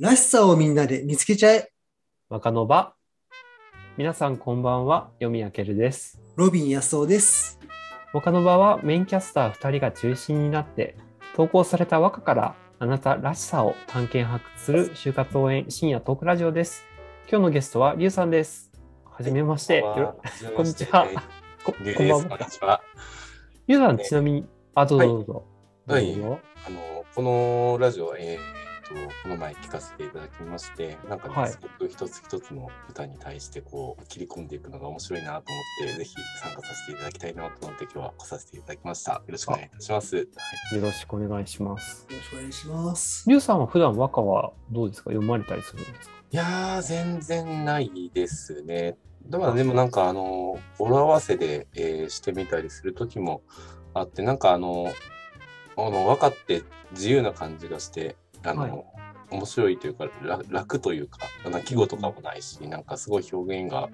らしさをみんなで見つけちゃえ。若の場。皆さんこんばんは、読みあけるです。ロビン安夫です。若の場はメインキャスター2人が中心になって、投稿された和歌からあなたらしさを探検発掘する就活応援深夜トークラジオです。今日のゲストはリュウさんです。はじめまして。よろこんにちは。こ。こんばんはこんに。ちは。リュウさん、ちなみに、あ、どうぞどうぞ。はいどうぞあの、このラジオ、えーっと、この前聞かせていただきまして、なんかね、はいすごく一つ一つの歌に対して、こう、切り込んでいくのが面白いなと思って、ぜひ参加させていただきたいなと思って、今日は来させていただきました。よろしくお願いいたします。はいよろしくお願いします。よろしくお願いします。リュウさんは普段和歌はどうですか？読まれたりするんですか？いやー、全然ないですね。だからでもなんかあの、語呂合わせで、えーしてみたりする時もあって、なんかあの、あの分かって自由な感じがして、あの、はい面白いというか楽楽というか、泣き語とかもないし、なんかすごい表現が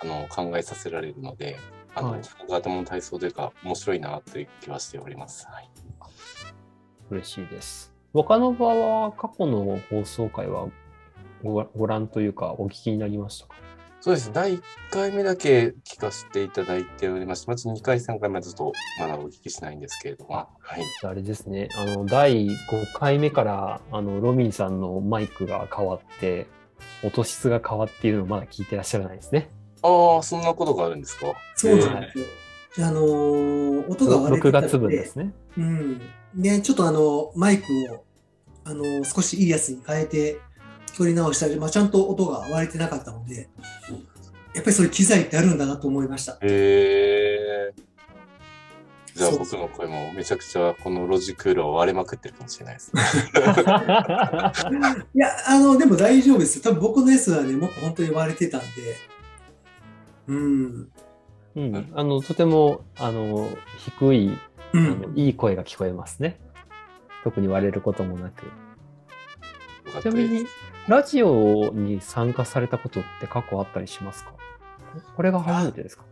あの考えさせられるので、あの、はい聞く頭の体操というか面白いなという気はしております。はい。嬉しいです。若の場は過去の放送回はごご覧というかお聞きになりましたか？そうです。第1回目だけ聞かせていただいておりまして、まず2回、3回目はずっとまだお聞きしないんですけれども、はい。あれですね、あの、第5回目から、あの、ロビンさんのマイクが変わって、音質が変わっているのをまだ聞いてらっしゃらないですね。ああ、そんなことがあるんですか？そうなんですよ。あのー音が割れて6たの月分ですね。うん。で、ちょっとあの、マイクを、あのー少しいいやつに変えて、取り直したり、まあ、ちゃんと音が割れてなかったので、やっぱりそういう機材ってあるんだなと思いました。へえ。じゃあ僕の声もめちゃくちゃこのロジクールを割れまくってるかもしれないですね。いや、あの、でも大丈夫ですよ。多分僕のやつはね、もっと本当に割れてたんで、うん。うん、あの、とても、あの、低い、うあん。のいい声が聞こえますね。特に割れることもなく。ちなみにラジオに参加されたことって過去あったりしますか？これが初めてですか？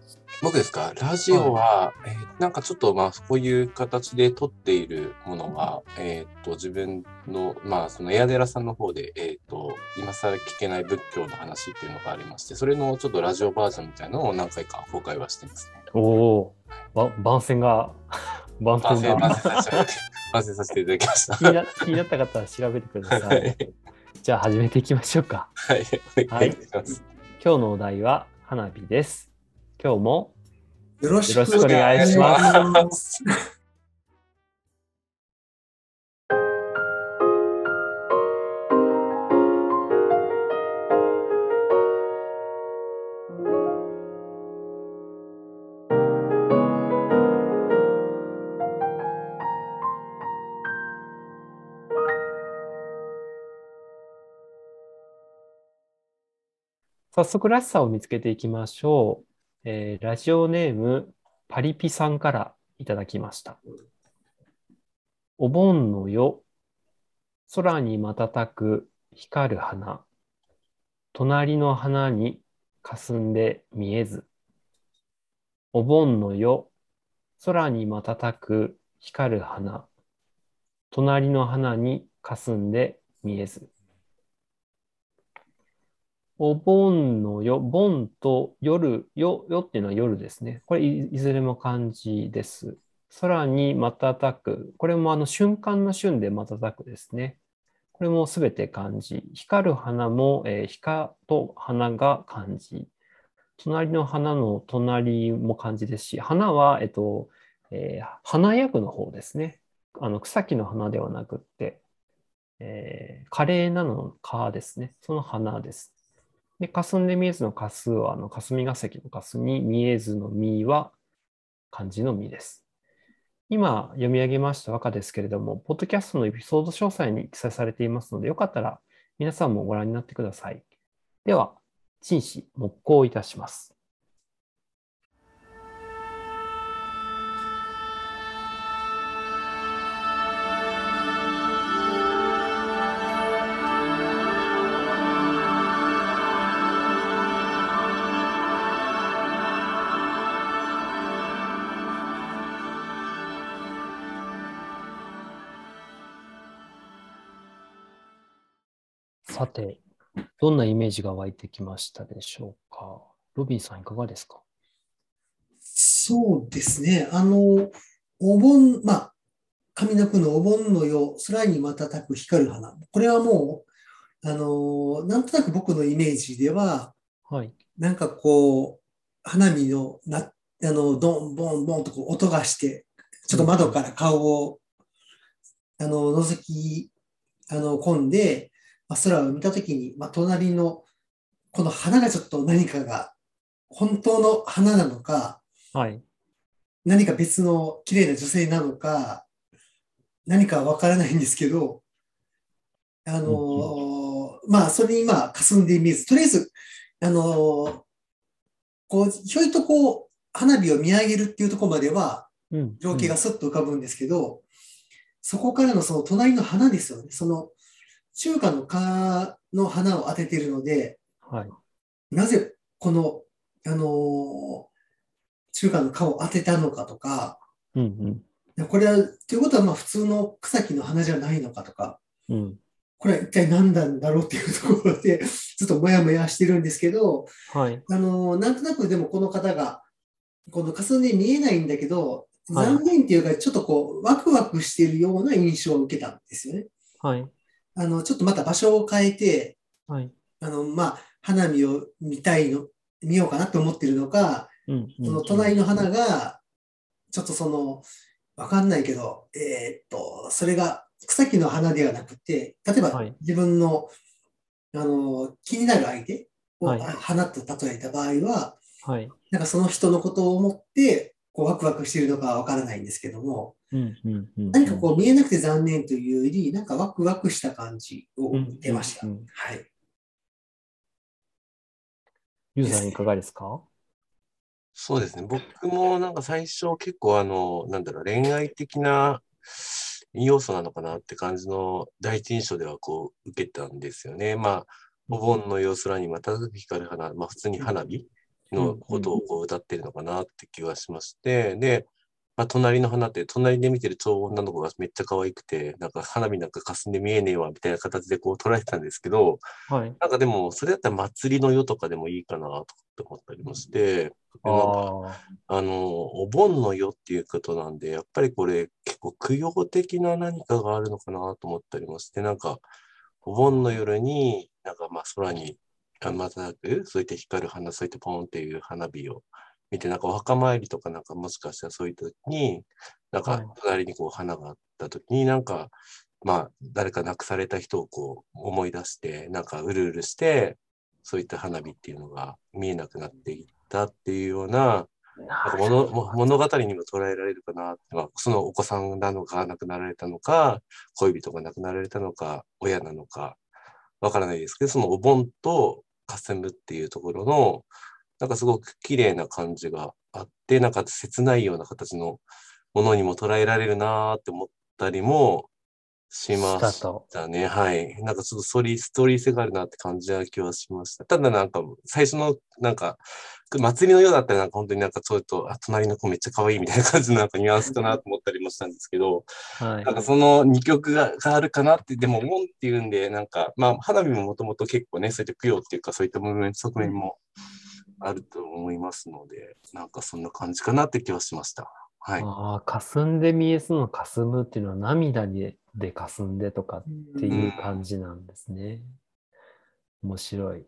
僕ですか？ラジオは、えーなんかちょっとまあこういう形で撮っているものは、えっ、と自分のまあそのエアデラさんの方で、えっ、と今更聞けない仏教の話っていうのがありまして、それのちょっとラジオバージョンみたいなのを何回か公開はしてますね。おおば 番宣が、番番宣、宣が番宣させて、いただきました。気になった方は調べてくださ。はいい。じゃあ始めていきましょうか。はい。お願いします。今日のお題は花火です。今日もよろしよろしくお願いします 早速らしさを見つけていきましょう。えーラジオネームパリピさんからいただきました。お盆の夜、空に瞬く光る花、隣の花に霞んで見えず。お盆の夜、空に瞬く光る花、隣の花に霞んで見えず。お盆の夜、盆と夜、夜、夜っていうのは夜ですね。これいずれも漢字です。空に瞬く。これもあの瞬間の瞬で瞬くですね。これもすべて漢字。光る花も、えー光と花が漢字。隣の花の隣も漢字ですし、花は、えっと、えー花薬の方ですね。あの草木の花ではなくって、えー、華麗なのの花ですね。その花です。で、霞んで見えずの霞は、あの、霞が関の霞に、見えずの見は漢字の見です。今読み上げました和歌ですけれども、ポッドキャストのエピソード詳細に記載されていますので、よかったら皆さんもご覧になってください。では、陳詞木工いたします。さて、どんなイメージが湧いてきましたでしょうか？ロビンさんいかがですか？そうですね。あの、お盆、まあ、上の句のお盆の夜、空に瞬く光る花。これはもう、あの、なんとなく僕のイメージでは、はい。なんかこう、花見のな、あの、ドン、ボン、ボンとこう音がして、ちょっと窓から顔を、あの、覗き、あの、込んで、まあ、空を見たときに、まあ、隣の、この花がちょっと何かが、本当の花なのか、はい。何か別の綺麗な女性なのか、何かわからないんですけど、あのーまあ、それにまあ、霞んで見えず、とりあえず、あのーこう、ひょいとこう、花火を見上げるっていうところまでは、うん。情景がスッと浮かぶんですけど、そこからのその隣の花ですよね。その、中華の花の花を当てているので、はい。なぜこの、あのー中華の花を当てたのかとか、うんいやこれは、ということは、まあ、普通の草木の花じゃないのかとか、うん。うん。これは一体何なんだろうっていうところで、ちょっともやもやしてるんですけど、はい。あの、なんとなくでもこの方が、この霞んで見えないんだけど、はい残念っていうか、ちょっとこう、ワクワクしているような印象を受けたんですよね。はい。あの、ちょっとまた場所を変えて、はい。あの、まあ、花見を見たいの、見ようかなと思ってるのか、うん。その隣の花が、ちょっとその、わかんないけど、えーっと、それが草木の花ではなくて、例えばはい自分の、あの、気になる相手をはい花と例えた場合は、はい。なんかその人のことを思って、こうワクワクしているのかはわからないんですけども、うん。うん。うん。何かこう見えなくて残念というより、なんかワクワクした感じをうん、受けました。うんうんはい。ユウさんいかがですか？そうですね。僕もなんか最初結構あの、なんだろう、恋愛的な要素なのかなって感じの第一印象ではこう受けたんですよね。まあ、お盆の夜空にまた光る花、まあ普通に花火のことをこう歌ってるのかなって気がしまして、で、まあ、隣の花って、隣で見てる超女の子がめっちゃ可愛くて、なんか花火なんか霞んで見えねえわみたいな形でこう捉えてたんですけど、はい。なんかでも、それだったら祭りの夜とかでもいいかなと思ったりもして、でなんか。あの、お盆の夜っていうことなんで、やっぱりこれ結構供養的な何かがあるのかなと思ったりもして、なんか、お盆の夜に、なんかまあ空に、あまたなく、そういった光る花、そういったポンっていう花火を見て、なんかお墓参りとかなんかもしかしたらそういった時に、なんはい。か隣にこう花があった時に、なんか、まあ誰か亡くされた人をこう思い出して、なんかうるうるして、そういった花火っていうのが見えなくなっていったっていうような、なんか物も物語にも捉えられるかなまあ、そのお子さんなのか亡くなられたのか、恋人が亡くなられたのか、親なのか、わからないですけど、そのお盆と霞むっていうところの、なんかすごく綺麗な感じがあって、なんか切ないような形のものにも捉えられるなーって思ったりもしましたと。たね。はい。なんかちょっとストーリー、ストーリー性があるなって感じな気はしました。ただなんか、最初の、なんか、祭りのようだったらなんか本当になんかちょっと、あ、隣の子めっちゃ可愛いみたいな感じのなんかニュアンスかなと思ったりもしたんですけど、はいなん。かその2曲ががあるかなって、でも、門っていうんで、なんか、まあ、花火ももともと結構ね、そういった供養っていうか、そういった側面もあると思いますので、なんかそんな感じかなって気はしました。はい。ああ、霞んで見えそうな霞むっていうのは涙にで霞んでとかっていう感じなんですね。面白い。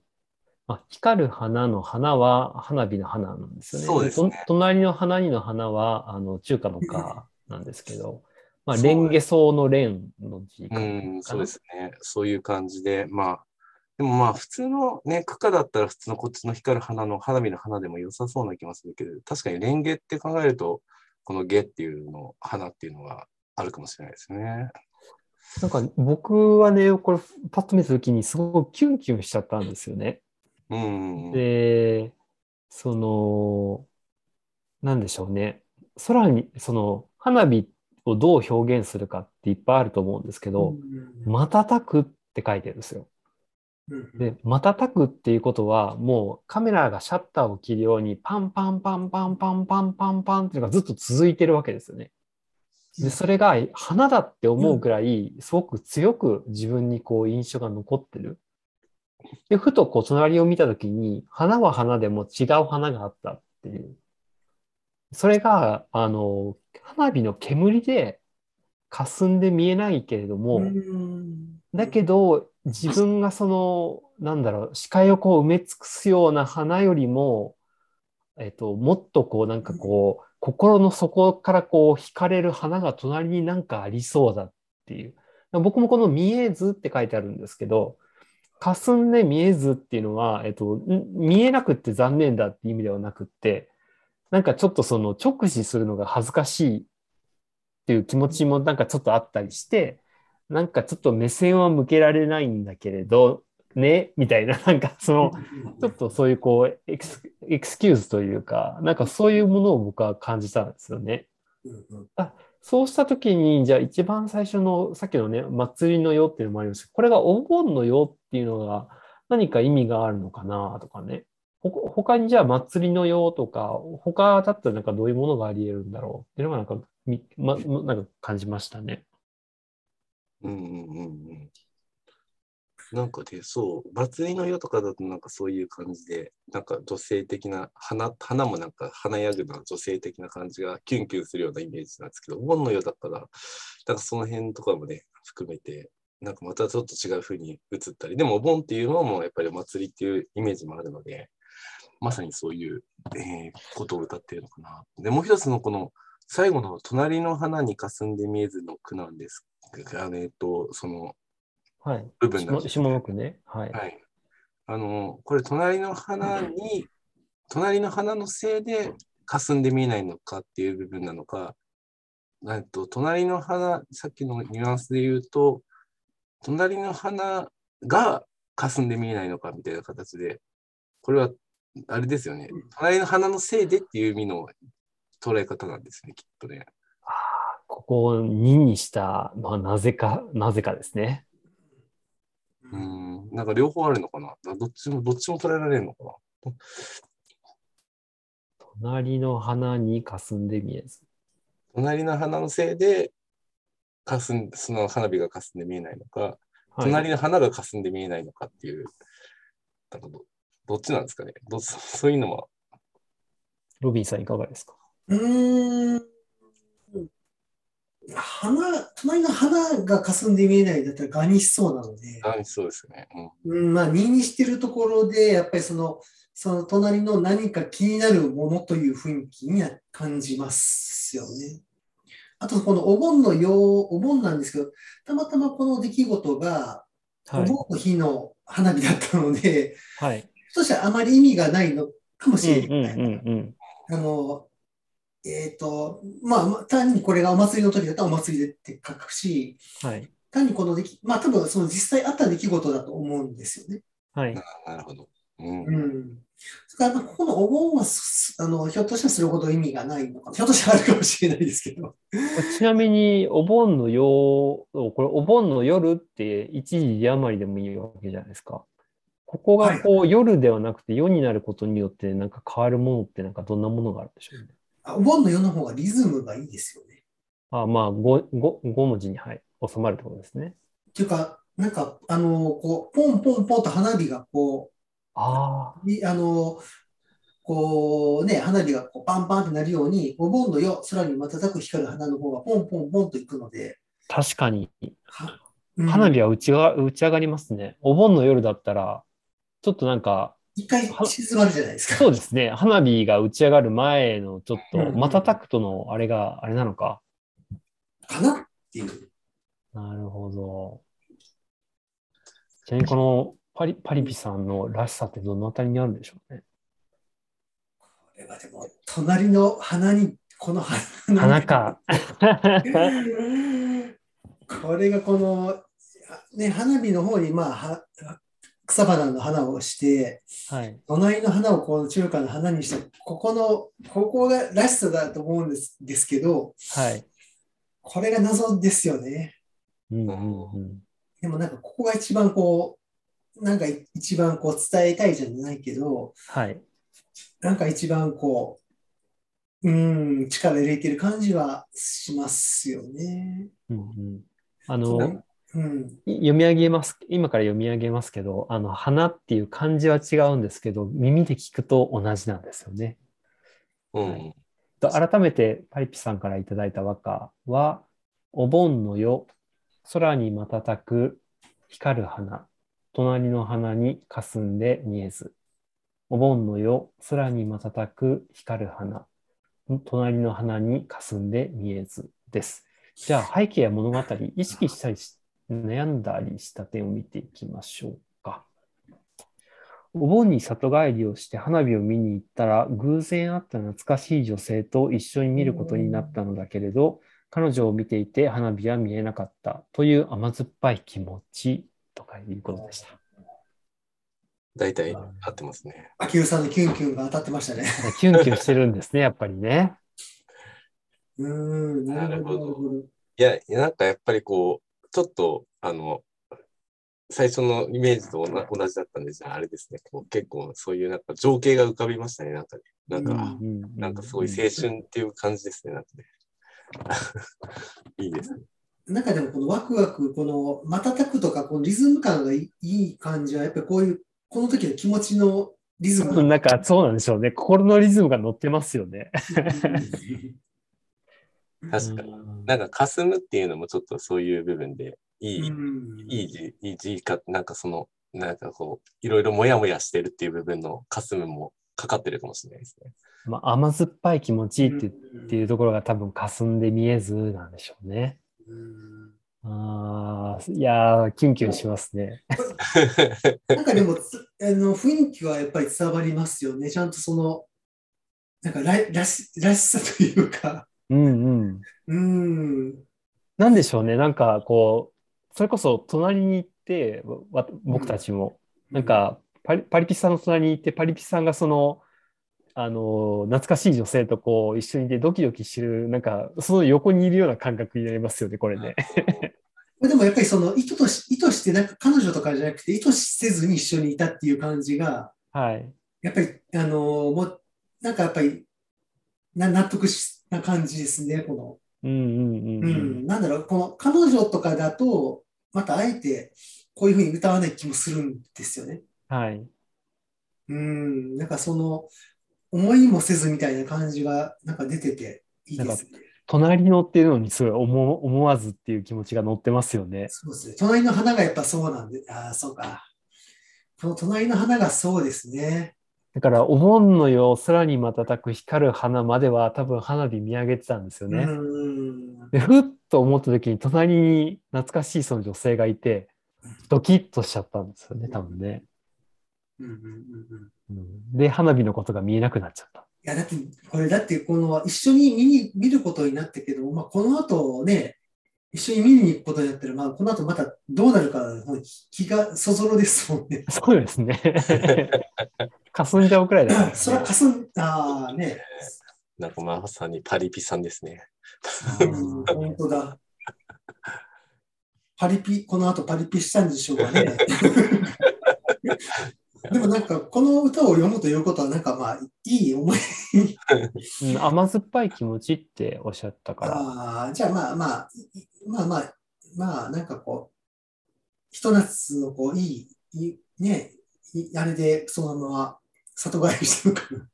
あ、光る花の花は花火の花なんですよね。そうですねと隣の花にの花はあの中華の花なんですけど、まあ、レンゲ草のレンの字かうん、そうですね。そういう感じで、まあ、でもまあ、普通のね、区花だったら普通のこっちの光る花の花火の花でも良さそうな気もするけど、確かにレンゲって考えると、このゲっていうの、花っていうのがあるかもしれないですね。なんか僕はね、これパッと見たときにすごくキュンキュンしちゃったんですよね。うん。で、その、なんでしょうね。空に、その、花火をどう表現するかっていっぱいあると思うんですけど、瞬くって書いてるんですよ。うんで、瞬くっていうことは、もうカメラがシャッターを切るように、パンパンパンパンパンパンパンパンっていうのがずっと続いてるわけですよね。で、それが花だって思うくらい、すごく強く自分にこう印象が残ってる。で、ふとこう隣を見たときに、花は花でも違う花があったっていう。それが、あの、花火の煙で霞んで見えないけれども、うんだけど、自分がその、なんだろう、視界をこう埋め尽くすような花よりも、えっと、もっとこう、なんかこう、心の底からこう、惹かれる花が隣になんかありそうだっていう。僕もこの見えずって書いてあるんですけど、霞んで見えずっていうのは、えっと、ん見えなくって残念だって意味ではなくって、なんかちょっとその直視するのが恥ずかしいっていう気持ちもなんかちょっとあったりして、なんかちょっと目線は向けられないんだけれど、ね、みたいな、なんかその、ちょっとそういうこうエクス、エクスキューズというか、なんかそういうものを僕は感じたんですよね。うんうんそうしたときに、じゃあ一番最初の、さっきのね、祭りのよっていうのもあります、これがお盆のよっていうのが何か意味があるのかなとかね。ほ他にじゃあ祭りのよとか、他だったらなんかどういうものがあり得るんだろうっていうのがなんか、ま、なんか感じましたね。うんうんうんうん。なんかで、そう、祭りの世とかだとなんかそういう感じで、なんか女性的な、花、花もなんか華やぐな女性的な感じがキュンキュンするようなイメージなんですけど、お盆の世だったら、なんかその辺とかもね、含めて、なんかまたちょっと違う風に映ったり、でもお盆っていうのもやっぱりお祭りっていうイメージもあるので、まさにそういう、えーことを歌ってるのかな。で、もう一つのこの最後の隣の花に霞んで見えずの句なんですが、えっと、そのはい。部分なん下ですね下の句ね。はい。はい。あの、これ、隣の花に、隣の花のせいで霞んで見えないのかっていう部分なのか、えっと、隣の花、さっきのニュアンスで言うと、隣の花が霞んで見えないのかみたいな形で、これは、あれですよね。隣の花のせいでっていう意味の捉え方なんですね、きっとね。ここを2にしたのはなぜか、なぜかですね。うん、なんか両方あるのかなどっちも、どっちも捉えられるのかな隣の花に霞んで見えず。隣の花のせいで、かすん、その花火が霞んで見えないのか、はい。隣の花が霞んで見えないのかっていう、なんかどどっちなんですかね。どそそういうのも、ロビンさんいかがですか？うーん。花、隣の花が霞んで見えないだったらガにしそうなので、あそうですよね。うんうん、まあ、2にしてるところで、やっぱりその、その隣の何か気になるものという雰囲気には感じますよね。あと、このお盆のよう、お盆なんですけど、たまたまこの出来事が、おはい。盆の日の花火だったので、はい。そしたらあまり意味がないのかもしれうんない。うんうんうん。あの、えっ、と、まあまあ、単にこれがお祭りの時だったらお祭りでって書くし、はい。単にこの出来、まあ多分その実際あった出来事だと思うんですよね。はい。ななるほど。うんうん。それからまあここのお盆はす、あの、ひょっとしたらそれほど意味がないのか、ひょっとしたらあるかもしれないですけど。ちなみに、お盆のよう、これ、お盆の夜って一時字余りでもいいわけじゃないですか。ここがこう、夜ではなくて夜になることによってなんか変わるものってなんかどんなものがあるんでしょうね。あお盆の世の方がリズムがいいですよね。あまあ、5, 5, 5文字に、はい、収まるってことですね。っていうか、なんか、あの、こう、ポンポンポンと花火がこあう、いあの、こうね、花火がこうパンパンってなるように、お盆の夜、空に瞬く光る花の方がポンポンポンと行くので、あ、確かに。花火は打ちが打ち上がりますね。お盆の夜だったら、ちょっとなんか、一回静まるじゃないですか。そうですね。花火が打ち上がる前のちょっと、うん瞬くとのあれが、あれなのか。かなっていう。なるほど。ちなみにこのパリ、パリピさんのらしさってどのあたりにあるんでしょうね。これはでも、隣の花に、この花花か。これがこの、ね、花火の方に、まあ、は草花の花をして、はい。隣の花をこの中華の花にして、ここの、ここがらしさだと思うんですですけど、はい。これが謎ですよね。うんうんうん。でもなんかここが一番こう、なんか一番こう伝えたいじゃないけど、はい。なんか一番こう、うん、力入れてる感じはしますよね。うんうん、あの、そううん。い読み上げます。今から読み上げますけど、あの、花っていう漢字は違うんですけど、耳で聞くと同じなんですよね。うん。と改めてパリピさんからいただいた和歌は、お盆の夜、空に瞬く光る花、隣の花に霞んで見えず。お盆の夜、空に瞬く光る花、隣の花に霞んで見えずです。じゃあ 背景や物語、意識したりし悩んだりした点を見ていきましょうか。お盆に里帰りをして花火を見に行ったら、偶然会った懐かしい女性と一緒に見ることになったのだけれど、彼女を見ていて花火は見えなかったという甘酸っぱい気持ちとかいうことでした。大体合ってますね。秋生さんのキュンキュンが当たってましたね。キュンキュンしてるんですね、やっぱりね。うーん、なるほど。なるほどなるほどいや、いやなんかやっぱりこう、ちょっと、あの、最初のイメージと同同じだったんで、じゃああれですね、こう結構そういうなんか情景が浮かびましたね、なんかね。なんか、あうんなんかすごい青春っていう感じですね、なんかね。いいですね。なんかでもこのワクワク、この瞬くとか、このリズム感がいい感じは、やっぱりこういう、この時の気持ちのリズムうんなんかそうなんでしょうね。心のリズムが乗ってますよね。確かに。うんなんか、霞むっていうのもちょっとそういう部分で、いい、うんいい字、いい字か、なんかその、なんかこう、いろいろもやもやしてるっていう部分の霞むもかかってるかもしれないですね。まあ、甘酸っぱい気持ちってっていうところが多分霞んで見えずなんでしょうね。うんああ、いやー、キュンキュンしますね。なんかでもつあの雰囲気はやっぱり伝わりますよね。ちゃんとその、なんかららしらしさというか、うんうん。うん、なんでしょうね。なんかこう、それこそ隣に行って、わ僕たちも、なんかパリパリピさんの隣に行って、パリピさんがその、あの、懐かしい女性とこう一緒にいてドキドキしてる、なんかその横にいるような感覚になりますよね、これね。でもやっぱりその意図とし意図してなんか彼女とかじゃなくて意図せずに一緒にいたっていう感じが、はい。やっぱり、あのもう、なんかやっぱり、な納得しな感じですね、こうんうんうんの。う。うんん、なんだろう、この彼女とかだと、またあえてこういうふうに歌わない気もするんですよね。はい。うん、なんかその、思いもせずみたいな感じが、なんか出てていいですね。隣のっていうのにすごい思思わずっていう気持ちが乗ってますよね。そうですね。隣の花がやっぱそうなんで、ああ、そうか。この隣の花がそうですね。だから、お盆の夜、空に瞬く光る花までは多分花火見上げてたんですよね。うん。で、ふっと思った時に隣に懐かしいその女性がいて、ドキッとしちゃったんですよね、多分ね。で、花火のことが見えなくなっちゃった。いや、だって、これだって、この、一緒に見に、見ることになったけど、まあ、この後ね、一緒に見に行くことになったら、まあ、この後またどうなるか、もう気がそぞろですもんね。そうですね。霞んじゃうくらいだね。それはかすん、ああ、ね。なんかまさにパリピさんですね。うん本当だ。パリピ、この後パリピしたんでしょうかね。でもなんか、この歌を読むということは、なんかまあ、いい思い。うん、甘酸っぱい気持ちっておっしゃったから。ああ、じゃあまあまあ、いまあまあ、まあ、なんかこう、ひと夏のこう、いい、いいね、いあれでそのまま里帰りしてるかな。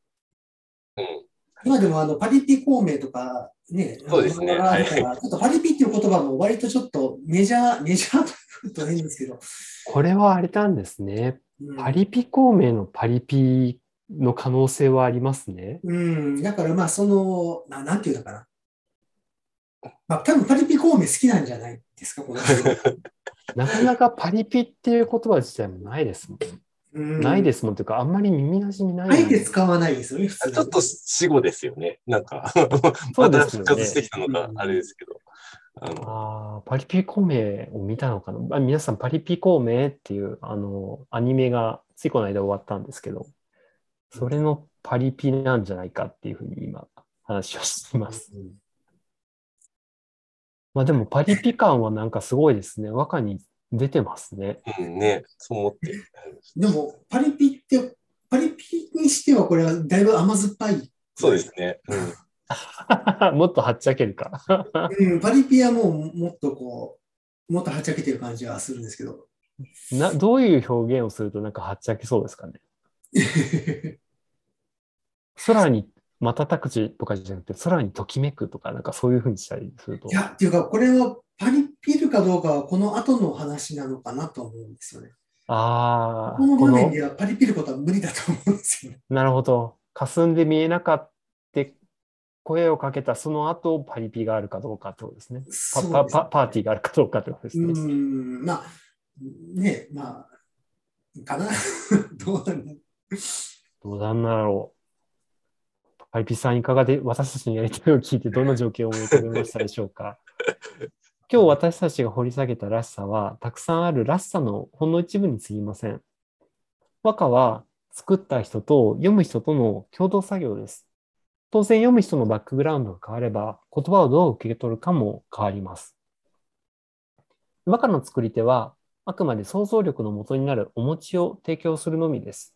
うん。今でもあの、パリピ孔明とかね、そうですねあのあるからちょっとパリピっていう言葉も割とちょっとメジャー、メジャーというと変ですけど、これはあれなんですね。うんパリピ孔明のパリピの可能性はありますね。うん、だからまあその、ななんていうのかな。まあ多分パリピ孔明好きなんじゃないですか、この人。なかなかパリピっていう言葉自体もないですもん。うん、ないですもんというか、あんまり耳なじみない。あえて使わないですよね、普通にちょっと死語ですよね。なんか、そうですよねまた復活してきたのかう、んあれですけど。あのパリピ孔明を見たのかな？あ皆さん、パリピ孔明っていうあのアニメがついこの間終わったんですけど、それのパリピなんじゃないかっていうふうに今話をしています。まあでもパリピ感はなんかすごいですね。和歌に出てますね。うんね、そう思って。でも、パリピって、パリピにしてはこれはだいぶ甘酸っぱい。そうですね。うん。もっとはっちゃけるか。うん、パリピはもうもっとこもっとはっちゃけてる感じはするんですけど。などういう表現をするとなんかはっちゃけそうですかね。空に瞬くちとかじゃなくて、空にときめくとか、なんかそういうふうにしたりするとい。や、っていうか、これはパリピるかどうかはこの後の話なのかなと思うんですよね。ああ、このこの場面ではパリピることは無理だと思うんですよね。なるほど。霞んで見えなかった声をかけたその後、パリピがあるかどうかってことですね。すパパパーティーがあるかどうかってことですうね。ん、まあ、ね、まあ、かな。どうなんだどうなんだろう。パリピさんいかがで、私たちのやりたいを聞いてどんな状況を思い浮かべましたでしょうか？今日私たちが掘り下げたらしさは、たくさんあるらしさのほんの一部に過ぎません。和歌は作った人と読む人との共同作業です。当然読む人のバックグラウンドが変われば、言葉をどう受け取るかも変わります。和歌の作り手は、あくまで想像力の元になるお餅を提供するのみです。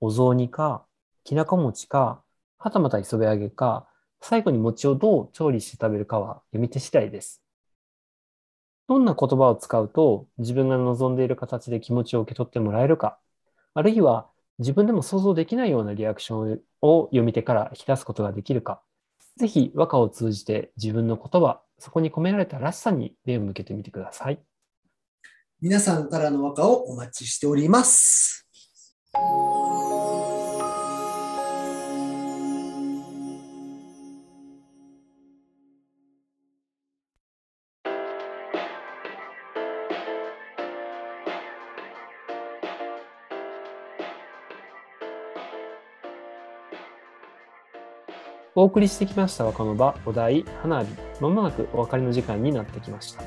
お雑煮か、きなこ餅か、はたまた磯辺揚げか、最後に餅をどう調理して食べるかは読み手次第です。どんな言葉を使うと自分が望んでいる形で気持ちを受け取ってもらえるか、あるいは自分でも想像できないようなリアクションを読み手から引き出すことができるか、ぜひ和歌を通じて自分の言葉、そこに込められたらしさに目を向けてみてください。皆さんからの和歌をお待ちしております。お送りしてきました若の場、お題、花火、まもなくお別れの時間になってきました。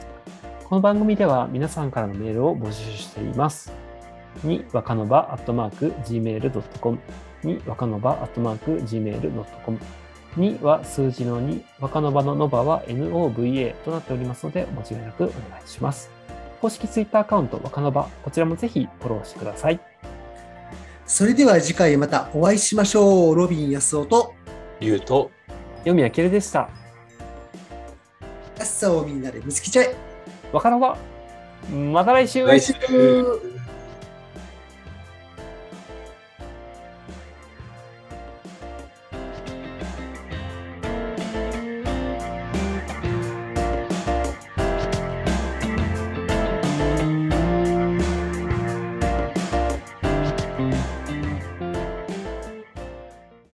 この番組では皆さんからのメールを募集しています。に、若の場、アットマーク、gmail.com。に、若の場、アットマーク、gmail.com。には数字の2、若の場のノバは NOVA となっておりますので、お間違いなくお願いします。公式ツイッターアカウント、若の場、こちらもぜひフォローしてください。それでは次回またお会いしましょう。ロビン安夫と言うと、読みやけるでした。安さをみんなで見つけちゃえ。若の場、また来週来週